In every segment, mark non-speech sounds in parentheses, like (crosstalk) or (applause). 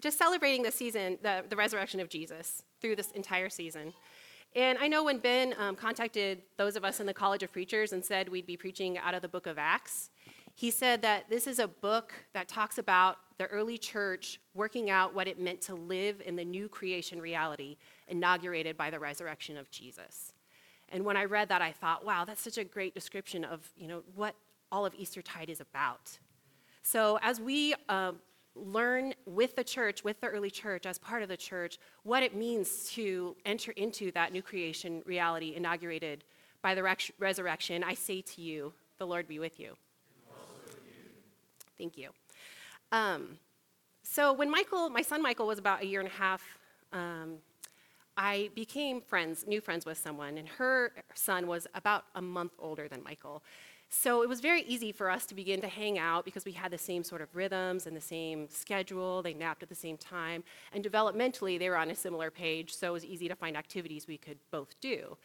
just celebrating the season, the, the resurrection of Jesus through this entire season. And I know when Ben um, contacted those of us in the College of Preachers and said we'd be preaching out of the book of Acts, he said that this is a book that talks about the early church working out what it meant to live in the new creation reality inaugurated by the resurrection of Jesus. And when I read that, I thought, wow, that's such a great description of you know, what all of Eastertide is about. So as we uh, learn with the church, with the early church, as part of the church, what it means to enter into that new creation reality inaugurated by the resurrection, I say to you, the Lord be with you. Thank you. Um, so when Michael, my son Michael, was about a year and a half, um, I became friends, new friends with someone, and her son was about a month older than Michael. So it was very easy for us to begin to hang out because we had the same sort of rhythms and the same schedule. They napped at the same time. And developmentally, they were on a similar page, so it was easy to find activities we could both do.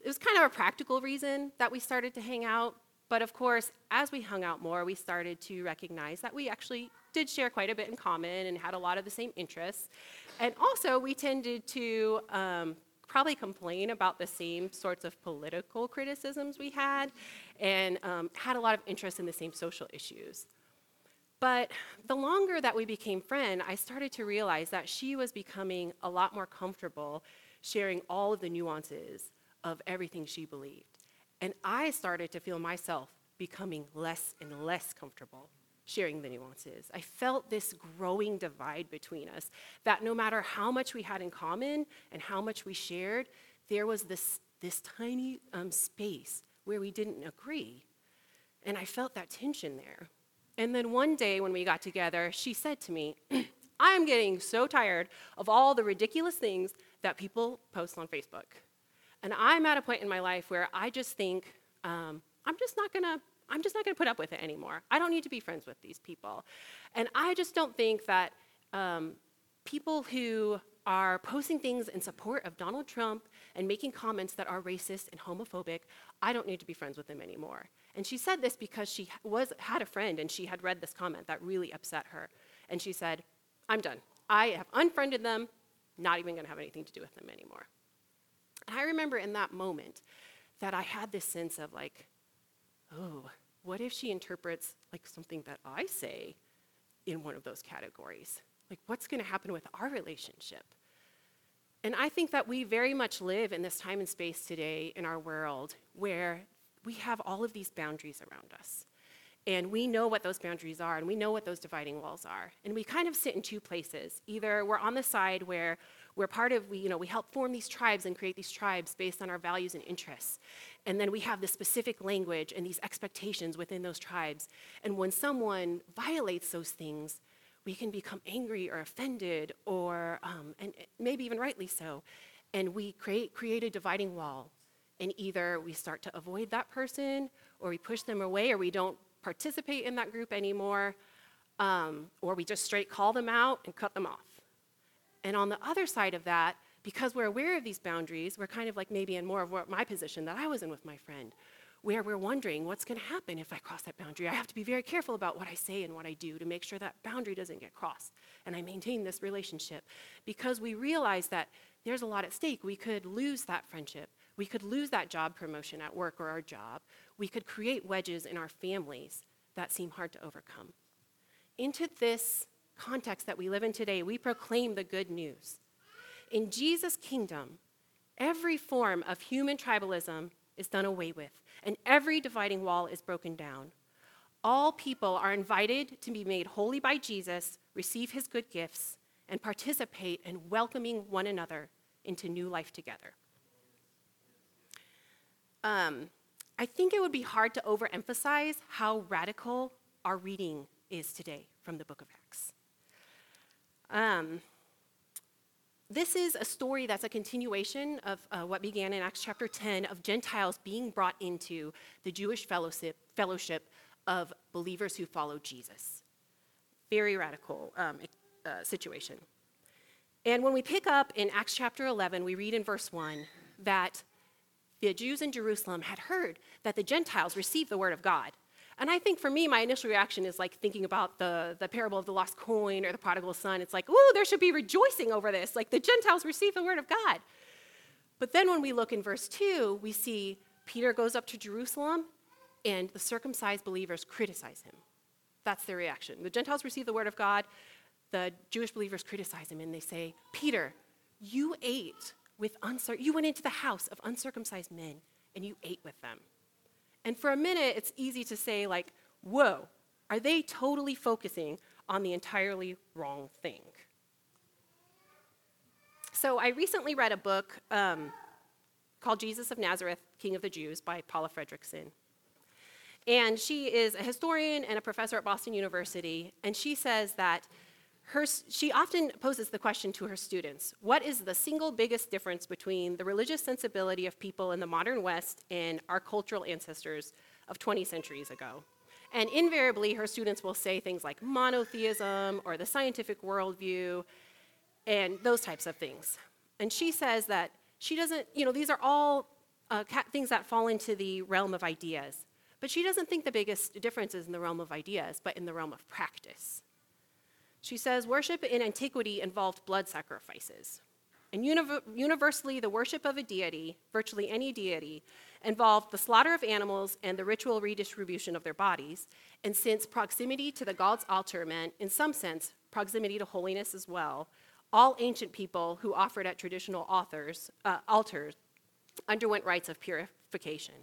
It was kind of a practical reason that we started to hang out. But of course, as we hung out more, we started to recognize that we actually did share quite a bit in common and had a lot of the same interests. And also, we tended to um, probably complain about the same sorts of political criticisms we had and um, had a lot of interest in the same social issues. But the longer that we became friends, I started to realize that she was becoming a lot more comfortable sharing all of the nuances of everything she believed. And I started to feel myself becoming less and less comfortable sharing the nuances. I felt this growing divide between us that no matter how much we had in common and how much we shared, there was this, this tiny um, space where we didn't agree. And I felt that tension there. And then one day when we got together, she said to me, (clears throat) I'm getting so tired of all the ridiculous things that people post on Facebook. And I'm at a point in my life where I just think, um, I'm just not gonna I'm just not going to put up with it anymore. I don't need to be friends with these people. And I just don't think that um, people who are posting things in support of Donald Trump and making comments that are racist and homophobic, I don't need to be friends with them anymore. And she said this because she was, had a friend and she had read this comment that really upset her. And she said, I'm done. I have unfriended them, not even going to have anything to do with them anymore. And I remember in that moment that I had this sense of like, oh, what if she interprets like something that I say in one of those categories? Like, what's going to happen with our relationship? And I think that we very much live in this time and space today in our world where we have all of these boundaries around us. And we know what those boundaries are, and we know what those dividing walls are. And we kind of sit in two places. Either we're on the side where we're part of, we, you know, we help form these tribes and create these tribes based on our values and interests. And then we have this specific language and these expectations within those tribes. And when someone violates those things, we can become angry or offended, or um, and maybe even rightly so. And we create, create a dividing wall. And either we start to avoid that person, or we push them away, or we don't participate in that group anymore, um, or we just straight call them out and cut them off. And on the other side of that, because we're aware of these boundaries, we're kind of like maybe in more of what my position that I was in with my friend, where we're wondering what's going to happen if I cross that boundary. I have to be very careful about what I say and what I do to make sure that boundary doesn't get crossed and I maintain this relationship. Because we realize that there's a lot at stake. We could lose that friendship. We could lose that job promotion at work or our job. We could create wedges in our families that seem hard to overcome. Into this context that we live in today, we proclaim the good news. In Jesus' kingdom, every form of human tribalism is done away with, and every dividing wall is broken down. All people are invited to be made holy by Jesus, receive his good gifts, and participate in welcoming one another into new life together. Um, I think it would be hard to overemphasize how radical our reading is today from the book of Acts. Um, this is a story that's a continuation of uh, what began in Acts chapter 10 of Gentiles being brought into the Jewish fellowship, fellowship of believers who follow Jesus. Very radical um, uh, situation. And when we pick up in Acts chapter 11, we read in verse 1 that the Jews in Jerusalem had heard that the Gentiles received the word of God And I think for me, my initial reaction is like thinking about the, the parable of the lost coin or the prodigal son. It's like, ooh, there should be rejoicing over this. Like the Gentiles receive the word of God. But then when we look in verse 2, we see Peter goes up to Jerusalem and the circumcised believers criticize him. That's their reaction. The Gentiles receive the word of God, the Jewish believers criticize him and they say, Peter, you ate with uncir- you went into the house of uncircumcised men and you ate with them. And for a minute, it's easy to say, like, whoa, are they totally focusing on the entirely wrong thing? So I recently read a book um, called Jesus of Nazareth, King of the Jews by Paula Fredriksen. And she is a historian and a professor at Boston University, and she says that her, she often poses the question to her students what is the single biggest difference between the religious sensibility of people in the modern West and our cultural ancestors of 20 centuries ago? And invariably, her students will say things like monotheism or the scientific worldview and those types of things. And she says that she doesn't, you know, these are all uh, things that fall into the realm of ideas. But she doesn't think the biggest difference is in the realm of ideas, but in the realm of practice. She says worship in antiquity involved blood sacrifices. And universally, the worship of a deity, virtually any deity, involved the slaughter of animals and the ritual redistribution of their bodies. And since proximity to the god's altar meant, in some sense, proximity to holiness as well, all ancient people who offered at traditional authors, uh, altars underwent rites of purification.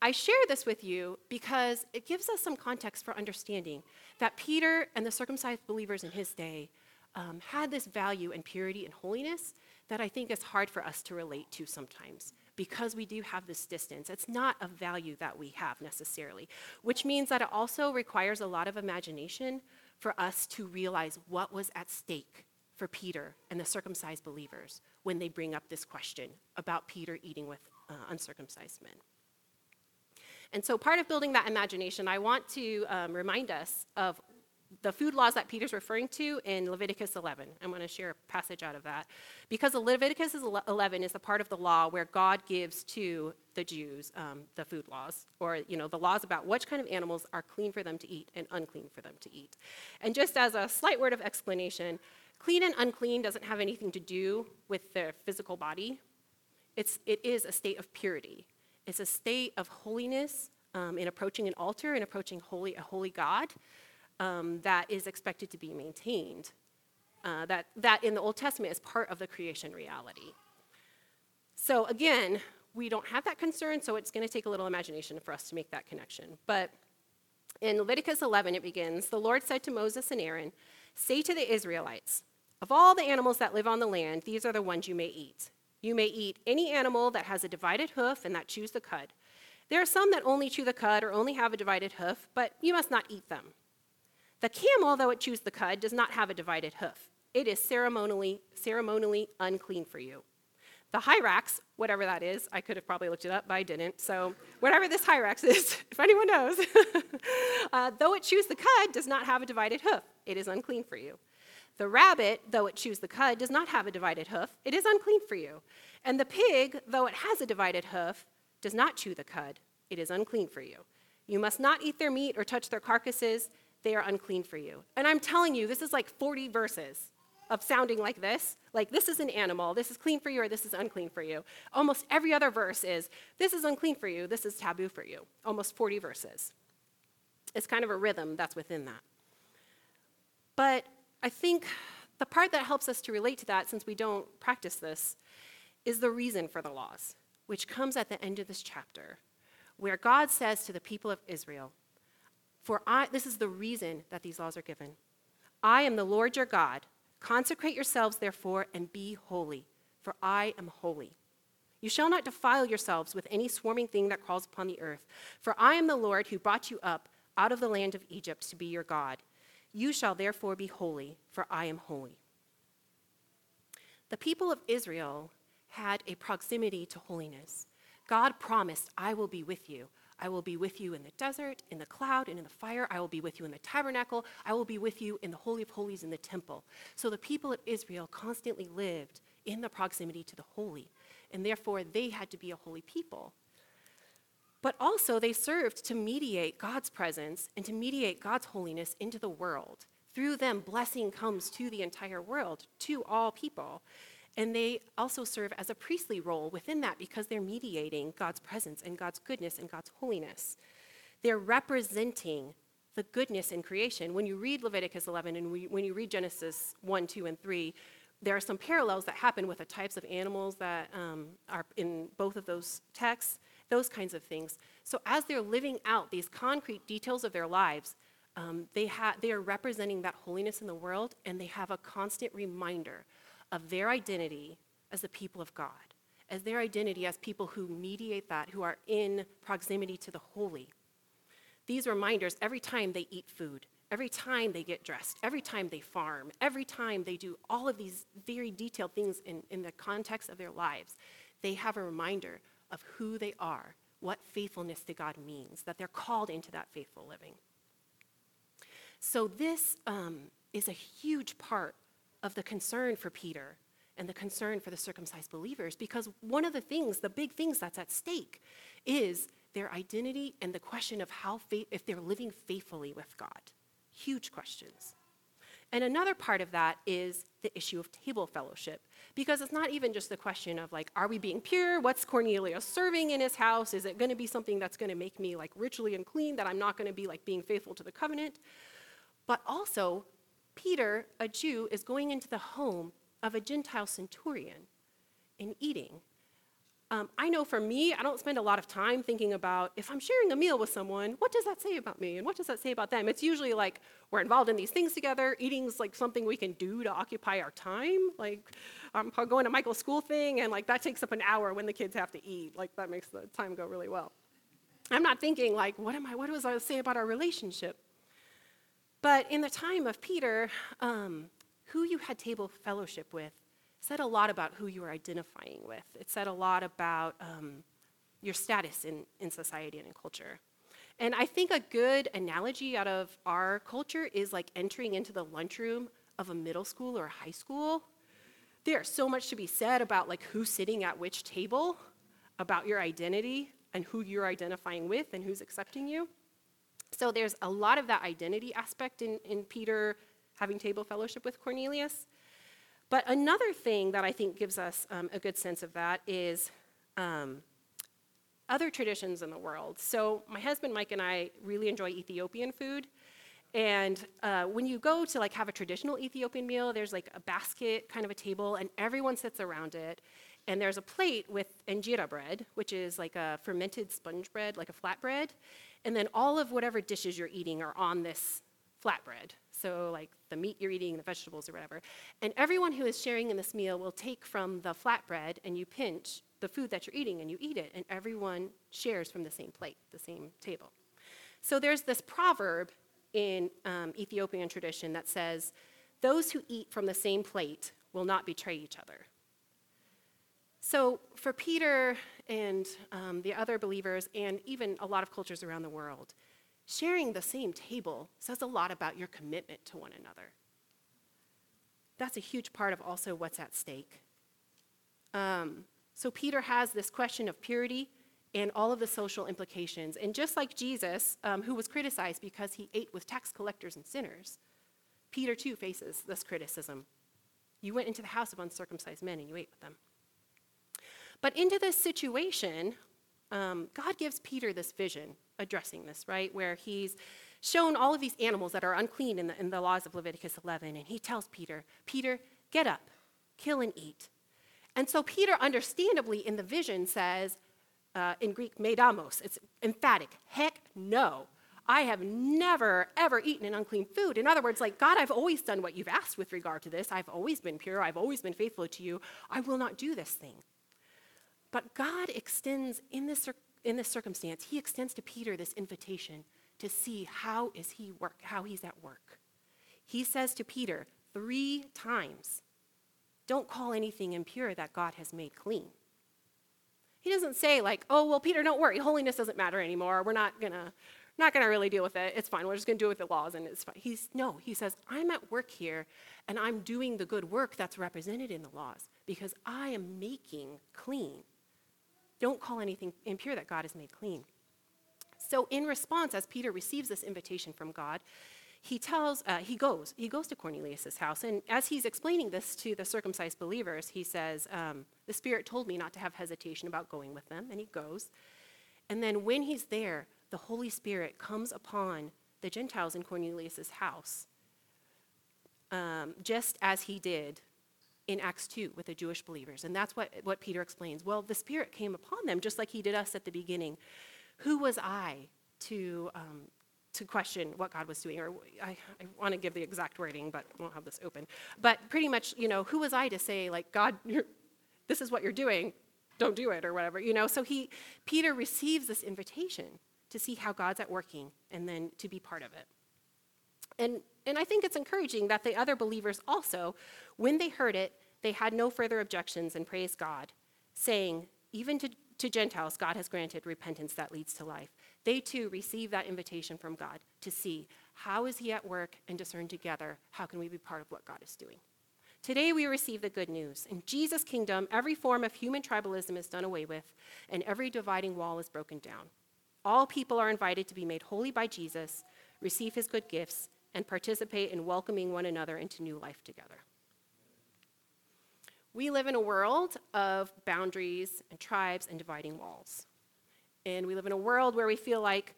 I share this with you because it gives us some context for understanding that Peter and the circumcised believers in his day um, had this value and purity and holiness that I think is hard for us to relate to sometimes because we do have this distance. It's not a value that we have necessarily, which means that it also requires a lot of imagination for us to realize what was at stake for Peter and the circumcised believers when they bring up this question about Peter eating with uh, uncircumcised men. And so, part of building that imagination, I want to um, remind us of the food laws that Peter's referring to in Leviticus 11. I'm going to share a passage out of that. Because Leviticus 11 is the part of the law where God gives to the Jews um, the food laws, or you know, the laws about which kind of animals are clean for them to eat and unclean for them to eat. And just as a slight word of explanation, clean and unclean doesn't have anything to do with their physical body. It's, it is a state of purity. It's a state of holiness um, in approaching an altar and approaching holy, a holy God um, that is expected to be maintained. Uh, that, that in the Old Testament is part of the creation reality. So again, we don't have that concern, so it's going to take a little imagination for us to make that connection. But in Leviticus 11, it begins The Lord said to Moses and Aaron, Say to the Israelites, of all the animals that live on the land, these are the ones you may eat. You may eat any animal that has a divided hoof and that chews the cud. There are some that only chew the cud or only have a divided hoof, but you must not eat them. The camel, though it chews the cud, does not have a divided hoof. It is ceremonially, ceremonially unclean for you. The hyrax, whatever that is, I could have probably looked it up, but I didn't. So, whatever this hyrax is, (laughs) if anyone knows, (laughs) uh, though it chews the cud, does not have a divided hoof. It is unclean for you. The rabbit, though it chews the cud, does not have a divided hoof. It is unclean for you. And the pig, though it has a divided hoof, does not chew the cud. It is unclean for you. You must not eat their meat or touch their carcasses. They are unclean for you. And I'm telling you, this is like 40 verses of sounding like this. Like, this is an animal, this is clean for you, or this is unclean for you. Almost every other verse is, this is unclean for you, this is taboo for you. Almost 40 verses. It's kind of a rhythm that's within that. But I think the part that helps us to relate to that, since we don't practice this, is the reason for the laws, which comes at the end of this chapter, where God says to the people of Israel, For I, this is the reason that these laws are given. I am the Lord your God. Consecrate yourselves, therefore, and be holy, for I am holy. You shall not defile yourselves with any swarming thing that crawls upon the earth, for I am the Lord who brought you up out of the land of Egypt to be your God. You shall therefore be holy, for I am holy. The people of Israel had a proximity to holiness. God promised, I will be with you. I will be with you in the desert, in the cloud, and in the fire. I will be with you in the tabernacle. I will be with you in the Holy of Holies in the temple. So the people of Israel constantly lived in the proximity to the holy, and therefore they had to be a holy people. But also, they served to mediate God's presence and to mediate God's holiness into the world. Through them, blessing comes to the entire world, to all people. And they also serve as a priestly role within that because they're mediating God's presence and God's goodness and God's holiness. They're representing the goodness in creation. When you read Leviticus 11 and we, when you read Genesis 1, 2, and 3, there are some parallels that happen with the types of animals that um, are in both of those texts, those kinds of things. So as they're living out these concrete details of their lives, um, they, ha- they are representing that holiness in the world, and they have a constant reminder of their identity as the people of God, as their identity as people who mediate that, who are in proximity to the holy. These reminders every time they eat food, every time they get dressed, every time they farm, every time they do all of these very detailed things in, in the context of their lives, they have a reminder of who they are, what faithfulness to God means, that they're called into that faithful living. So, this um, is a huge part of the concern for Peter and the concern for the circumcised believers because one of the things, the big things that's at stake, is their identity and the question of how if they're living faithfully with God. Huge questions. And another part of that is the issue of table fellowship, because it's not even just the question of like, are we being pure? What's Cornelius serving in his house? Is it going to be something that's going to make me like ritually unclean, that I'm not going to be like being faithful to the covenant? But also, Peter, a Jew, is going into the home of a Gentile centurion and eating. Um, I know for me, I don't spend a lot of time thinking about if I'm sharing a meal with someone, what does that say about me and what does that say about them? It's usually like we're involved in these things together. Eating's like something we can do to occupy our time. Like I'm going to Michael's school thing, and like that takes up an hour when the kids have to eat. Like that makes the time go really well. I'm not thinking like, what am I? What does I say about our relationship? But in the time of Peter, um, who you had table fellowship with said a lot about who you were identifying with. It said a lot about um, your status in, in society and in culture. And I think a good analogy out of our culture is like entering into the lunchroom of a middle school or a high school. There's so much to be said about like who's sitting at which table, about your identity and who you're identifying with and who's accepting you. So there's a lot of that identity aspect in, in Peter having table fellowship with Cornelius. But another thing that I think gives us um, a good sense of that is um, other traditions in the world. So my husband Mike and I really enjoy Ethiopian food. And uh, when you go to like have a traditional Ethiopian meal, there's like a basket, kind of a table, and everyone sits around it. And there's a plate with injera bread, which is like a fermented sponge bread, like a flatbread. And then all of whatever dishes you're eating are on this flatbread. So, like the meat you're eating, the vegetables, or whatever. And everyone who is sharing in this meal will take from the flatbread and you pinch the food that you're eating and you eat it. And everyone shares from the same plate, the same table. So, there's this proverb in um, Ethiopian tradition that says, Those who eat from the same plate will not betray each other. So, for Peter and um, the other believers, and even a lot of cultures around the world, sharing the same table says a lot about your commitment to one another. That's a huge part of also what's at stake. Um, so, Peter has this question of purity and all of the social implications. And just like Jesus, um, who was criticized because he ate with tax collectors and sinners, Peter too faces this criticism. You went into the house of uncircumcised men and you ate with them. But into this situation, um, God gives Peter this vision addressing this, right? Where he's shown all of these animals that are unclean in the, in the laws of Leviticus 11. And he tells Peter, Peter, get up, kill and eat. And so Peter, understandably, in the vision says, uh, in Greek, medamos, it's emphatic, heck no. I have never, ever eaten an unclean food. In other words, like, God, I've always done what you've asked with regard to this. I've always been pure. I've always been faithful to you. I will not do this thing. But God extends in this, in this circumstance, he extends to Peter this invitation to see how is he work, how he's at work. He says to Peter three times, don't call anything impure that God has made clean. He doesn't say like, oh, well, Peter, don't worry. Holiness doesn't matter anymore. We're not going to not going to really deal with it. It's fine. We're just going to do it with the laws and it's fine. He's no, he says, I'm at work here and I'm doing the good work that's represented in the laws because I am making clean don't call anything impure that God has made clean. So, in response, as Peter receives this invitation from God, he tells, uh, he goes, he goes to Cornelius' house. And as he's explaining this to the circumcised believers, he says, um, The Spirit told me not to have hesitation about going with them. And he goes. And then when he's there, the Holy Spirit comes upon the Gentiles in Cornelius' house, um, just as he did in Acts 2 with the Jewish believers. And that's what, what Peter explains. Well, the Spirit came upon them just like he did us at the beginning. Who was I to, um, to question what God was doing? Or I, I want to give the exact wording, but I won't have this open. But pretty much, you know, who was I to say, like, God, this is what you're doing, don't do it, or whatever, you know? So he, Peter receives this invitation to see how God's at working and then to be part of it. And, and I think it's encouraging that the other believers also, when they heard it, they had no further objections and praised God, saying, even to, to Gentiles, God has granted repentance that leads to life. They too receive that invitation from God to see how is he at work and discern together how can we be part of what God is doing. Today we receive the good news. In Jesus' kingdom, every form of human tribalism is done away with, and every dividing wall is broken down. All people are invited to be made holy by Jesus, receive his good gifts, and participate in welcoming one another into new life together. We live in a world of boundaries and tribes and dividing walls. And we live in a world where we feel like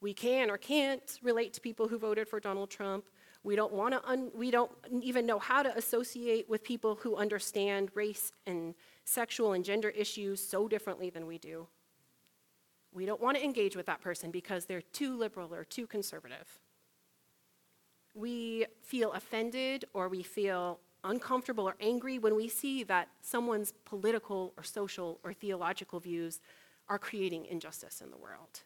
we can or can't relate to people who voted for Donald Trump. We don't want to un- we don't even know how to associate with people who understand race and sexual and gender issues so differently than we do. We don't want to engage with that person because they're too liberal or too conservative. We feel offended or we feel uncomfortable or angry when we see that someone's political or social or theological views are creating injustice in the world.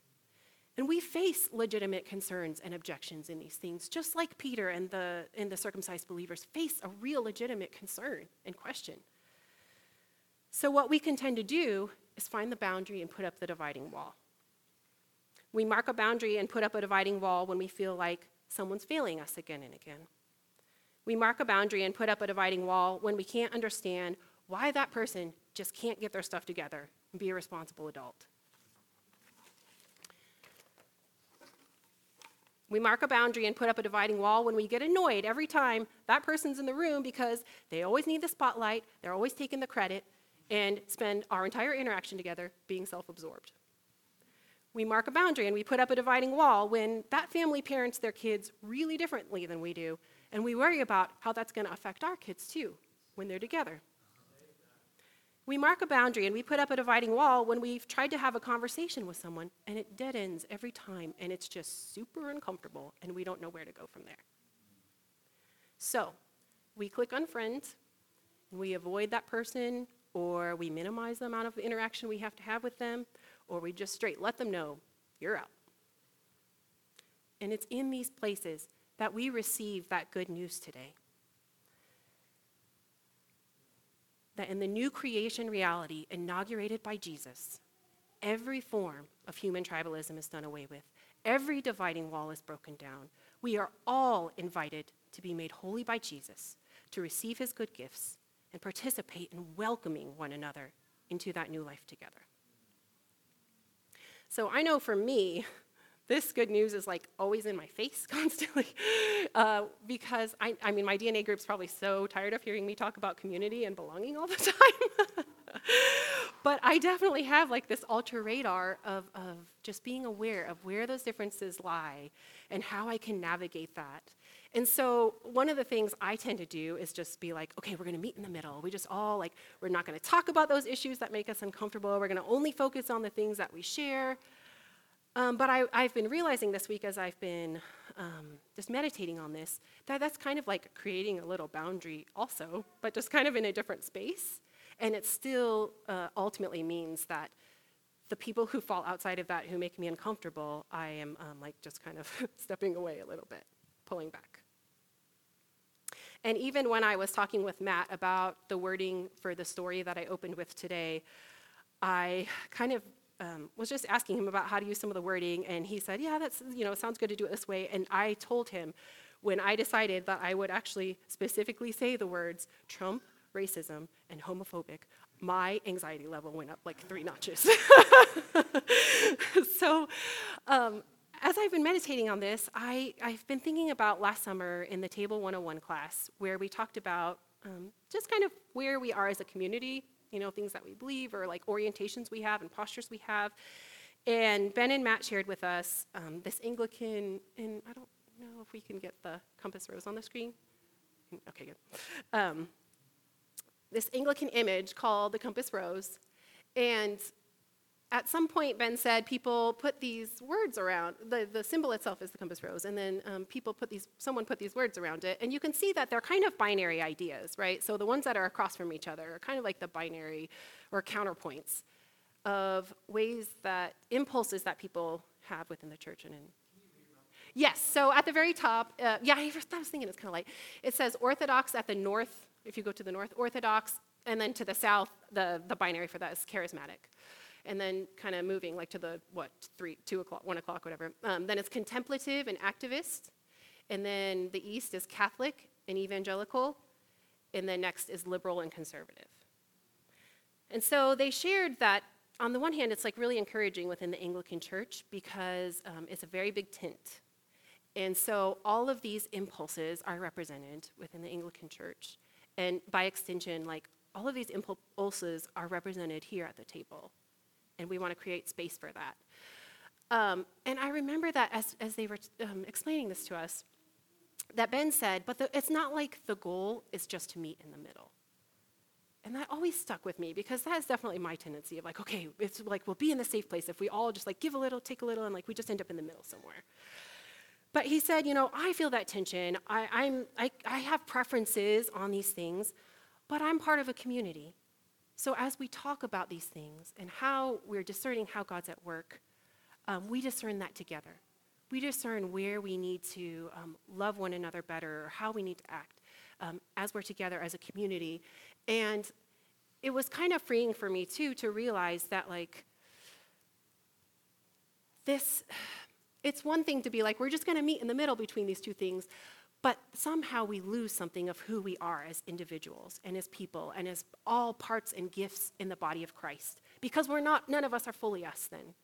And we face legitimate concerns and objections in these things, just like Peter and the, and the circumcised believers face a real legitimate concern and question. So, what we can tend to do is find the boundary and put up the dividing wall. We mark a boundary and put up a dividing wall when we feel like someone's failing us again and again. We mark a boundary and put up a dividing wall when we can't understand why that person just can't get their stuff together and be a responsible adult. We mark a boundary and put up a dividing wall when we get annoyed every time that person's in the room because they always need the spotlight, they're always taking the credit, and spend our entire interaction together being self absorbed. We mark a boundary and we put up a dividing wall when that family parents their kids really differently than we do, and we worry about how that's going to affect our kids too when they're together. We mark a boundary and we put up a dividing wall when we've tried to have a conversation with someone and it dead ends every time and it's just super uncomfortable and we don't know where to go from there. So, we click unfriend we avoid that person or we minimize the amount of interaction we have to have with them, or we just straight let them know you're out. And it's in these places that we receive that good news today. That in the new creation reality inaugurated by Jesus, every form of human tribalism is done away with. Every dividing wall is broken down. We are all invited to be made holy by Jesus, to receive his good gifts, and participate in welcoming one another into that new life together. So I know for me, (laughs) this good news is like always in my face (laughs) constantly uh, because I, I mean my dna group's probably so tired of hearing me talk about community and belonging all the (laughs) time. But i definitely have like this ultra radar of, of just being aware of where those differences lie and how i can navigate that and so one of the things I tend to do is just be like, okay, we're going to meet in the middle. We just all like, we're not going to talk about those issues that make us uncomfortable. We're going to only focus on the things that we share. Um, but I, have been realizing this week as I've been um, just meditating on this that that's kind of like creating a little boundary also, but just kind of in a different space. And it still uh, ultimately means that the people who fall outside of that who make me uncomfortable, I am um, like just kind of (laughs) stepping away a little bit, pulling back. And even when I was talking with Matt about the wording for the story that I opened with today, I kind of um, was just asking him about how to use some of the wording, and he said, "Yeah, that's you know sounds good to do it this way." And I told him when I decided that I would actually specifically say the words Trump racism, and homophobic, my anxiety level went up like three notches. (laughs) so, um, as I've been meditating on this, I, I've been thinking about last summer in the Table 101 class, where we talked about um, just kind of where we are as a community, you know, things that we believe or like orientations we have and postures we have. And Ben and Matt shared with us um, this Anglican, and I don't know if we can get the compass rose on the screen. Okay, good. Um, this Anglican image called the compass rose. And at some point, Ben said people put these words around, the, the symbol itself is the compass rose, and then um, people put these, someone put these words around it, and you can see that they're kind of binary ideas, right? So the ones that are across from each other are kind of like the binary or counterpoints of ways that, impulses that people have within the church and in. Yes, so at the very top, uh, yeah, I was thinking it's kind of light. It says Orthodox at the north if you go to the north, Orthodox, and then to the south, the, the binary for that is charismatic. And then kind of moving like to the, what, three, two o'clock, one o'clock, whatever. Um, then it's contemplative and activist. And then the east is Catholic and evangelical. And then next is liberal and conservative. And so they shared that on the one hand, it's like really encouraging within the Anglican Church because um, it's a very big tint. And so all of these impulses are represented within the Anglican Church. And by extension, like all of these impulses are represented here at the table. And we want to create space for that. Um, and I remember that as, as they were um, explaining this to us, that Ben said, but the, it's not like the goal is just to meet in the middle. And that always stuck with me because that is definitely my tendency of like, okay, it's like we'll be in the safe place if we all just like give a little, take a little, and like we just end up in the middle somewhere. But he said, you know, I feel that tension. I, I'm, I, I have preferences on these things, but I'm part of a community. So as we talk about these things and how we're discerning how God's at work, um, we discern that together. We discern where we need to um, love one another better or how we need to act um, as we're together as a community. And it was kind of freeing for me, too, to realize that, like, this (sighs) it's one thing to be like, we're just going to meet in the middle between these two things, but somehow we lose something of who we are as individuals and as people and as all parts and gifts in the body of Christ. Because we're not, none of us are fully us then,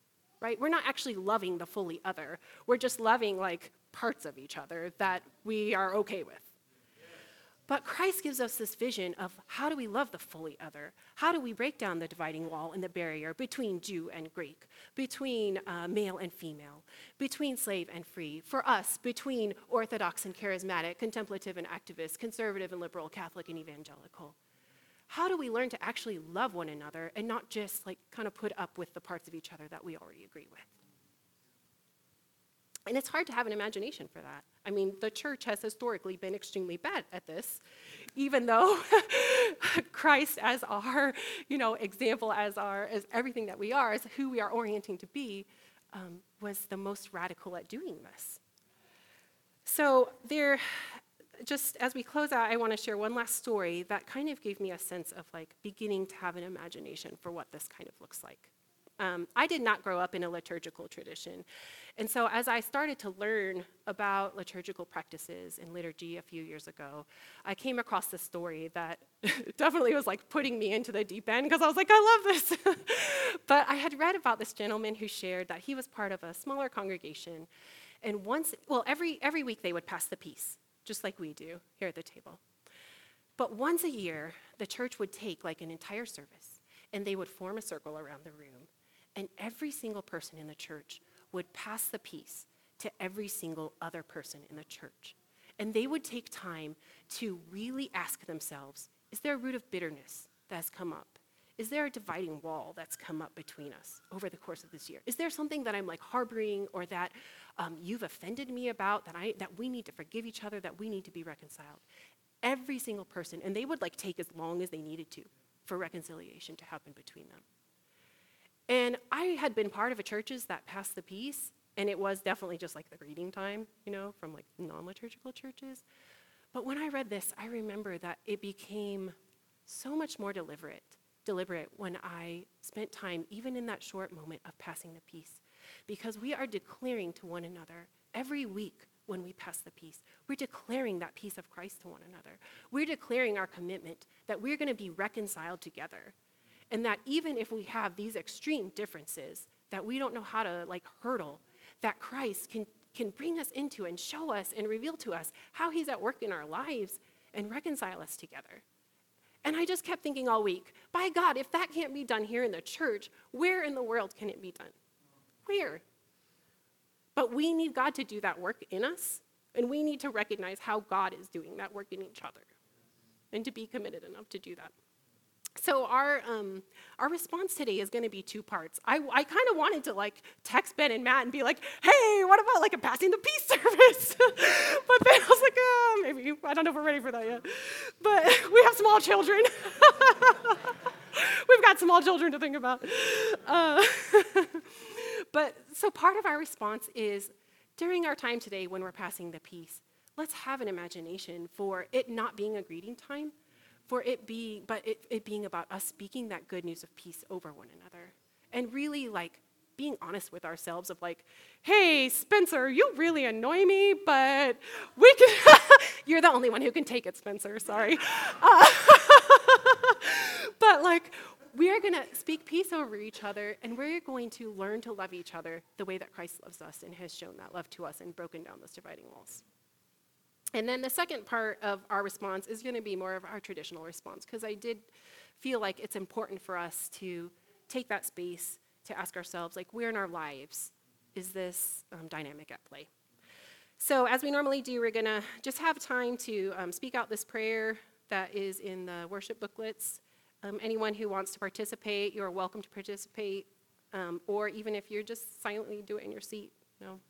right? We're not actually loving the fully other. We're just loving like parts of each other that we are okay with. But Christ gives us this vision of how do we love the fully other? How do we break down the dividing wall and the barrier between Jew and Greek, between uh, male and female, between slave and free, for us, between Orthodox and charismatic, contemplative and activist, conservative and liberal, Catholic and evangelical? How do we learn to actually love one another and not just like kind of put up with the parts of each other that we already agree with? And it's hard to have an imagination for that. I mean, the church has historically been extremely bad at this, even though (laughs) Christ, as our, you know, example, as our, as everything that we are, as who we are orienting to be, um, was the most radical at doing this. So there, just as we close out, I want to share one last story that kind of gave me a sense of like beginning to have an imagination for what this kind of looks like. Um, I did not grow up in a liturgical tradition. And so, as I started to learn about liturgical practices and liturgy a few years ago, I came across this story that (laughs) definitely was like putting me into the deep end because I was like, I love this. (laughs) but I had read about this gentleman who shared that he was part of a smaller congregation. And once, well, every, every week they would pass the peace, just like we do here at the table. But once a year, the church would take like an entire service and they would form a circle around the room and every single person in the church would pass the peace to every single other person in the church. And they would take time to really ask themselves is there a root of bitterness that has come up? Is there a dividing wall that's come up between us over the course of this year? Is there something that I'm like harboring or that um, you've offended me about that, I, that we need to forgive each other, that we need to be reconciled? Every single person, and they would like take as long as they needed to for reconciliation to happen between them. And I had been part of a churches that passed the peace, and it was definitely just like the greeting time, you know, from like non-liturgical churches. But when I read this, I remember that it became so much more deliberate, deliberate when I spent time, even in that short moment of passing the peace, because we are declaring to one another every week when we pass the peace. We're declaring that peace of Christ to one another. We're declaring our commitment that we're going to be reconciled together. And that even if we have these extreme differences that we don't know how to like hurdle, that Christ can, can bring us into and show us and reveal to us how he's at work in our lives and reconcile us together. And I just kept thinking all week, by God, if that can't be done here in the church, where in the world can it be done? Where? But we need God to do that work in us, and we need to recognize how God is doing that work in each other and to be committed enough to do that. So our um, our response today is going to be two parts. I, I kind of wanted to like text Ben and Matt and be like, "Hey, what about like a passing the peace (laughs) service?" but then I was like, oh, "Maybe I don't know if we're ready for that yet." But (laughs) we have small children. (laughs) We've got small children to think about. Uh, but so part of our response is during our time today when we're passing the peace, let's have an imagination for it not being a greeting time for it being, but it, it being about us speaking that good news of peace over one another. And really like being honest with ourselves of like, hey, Spencer, you really annoy me, but we can, (laughs) you're the only one who can take it, Spencer, sorry. Uh, (laughs) but like, we are going to speak peace over each other, and we're going to learn to love each other the way that Christ loves us and has shown that love to us and broken down those dividing walls. And then the second part of our response is going to be more of our traditional response, because I did feel like it's important for us to take that space to ask ourselves, like, where in our lives is this um, dynamic at play? So, as we normally do, we're going to just have time to um, speak out this prayer that is in the worship booklets. Um, anyone who wants to participate, you're welcome to participate, um, or even if you're just silently do it in your seat, you know.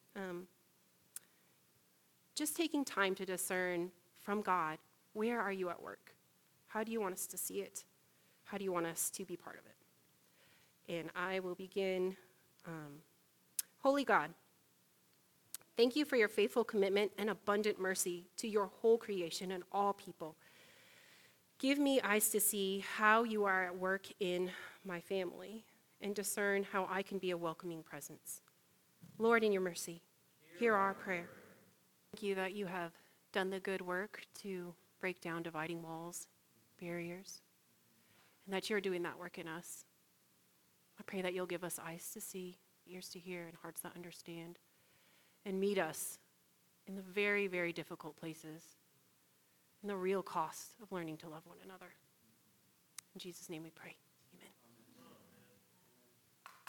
Just taking time to discern from God where are you at work? How do you want us to see it? How do you want us to be part of it? And I will begin. Um, Holy God, thank you for your faithful commitment and abundant mercy to your whole creation and all people. Give me eyes to see how you are at work in my family and discern how I can be a welcoming presence. Lord, in your mercy, hear our prayer. Thank you that you have done the good work to break down dividing walls, barriers, and that you're doing that work in us. I pray that you'll give us eyes to see, ears to hear, and hearts that understand, and meet us in the very, very difficult places, and the real cost of learning to love one another. In Jesus' name we pray.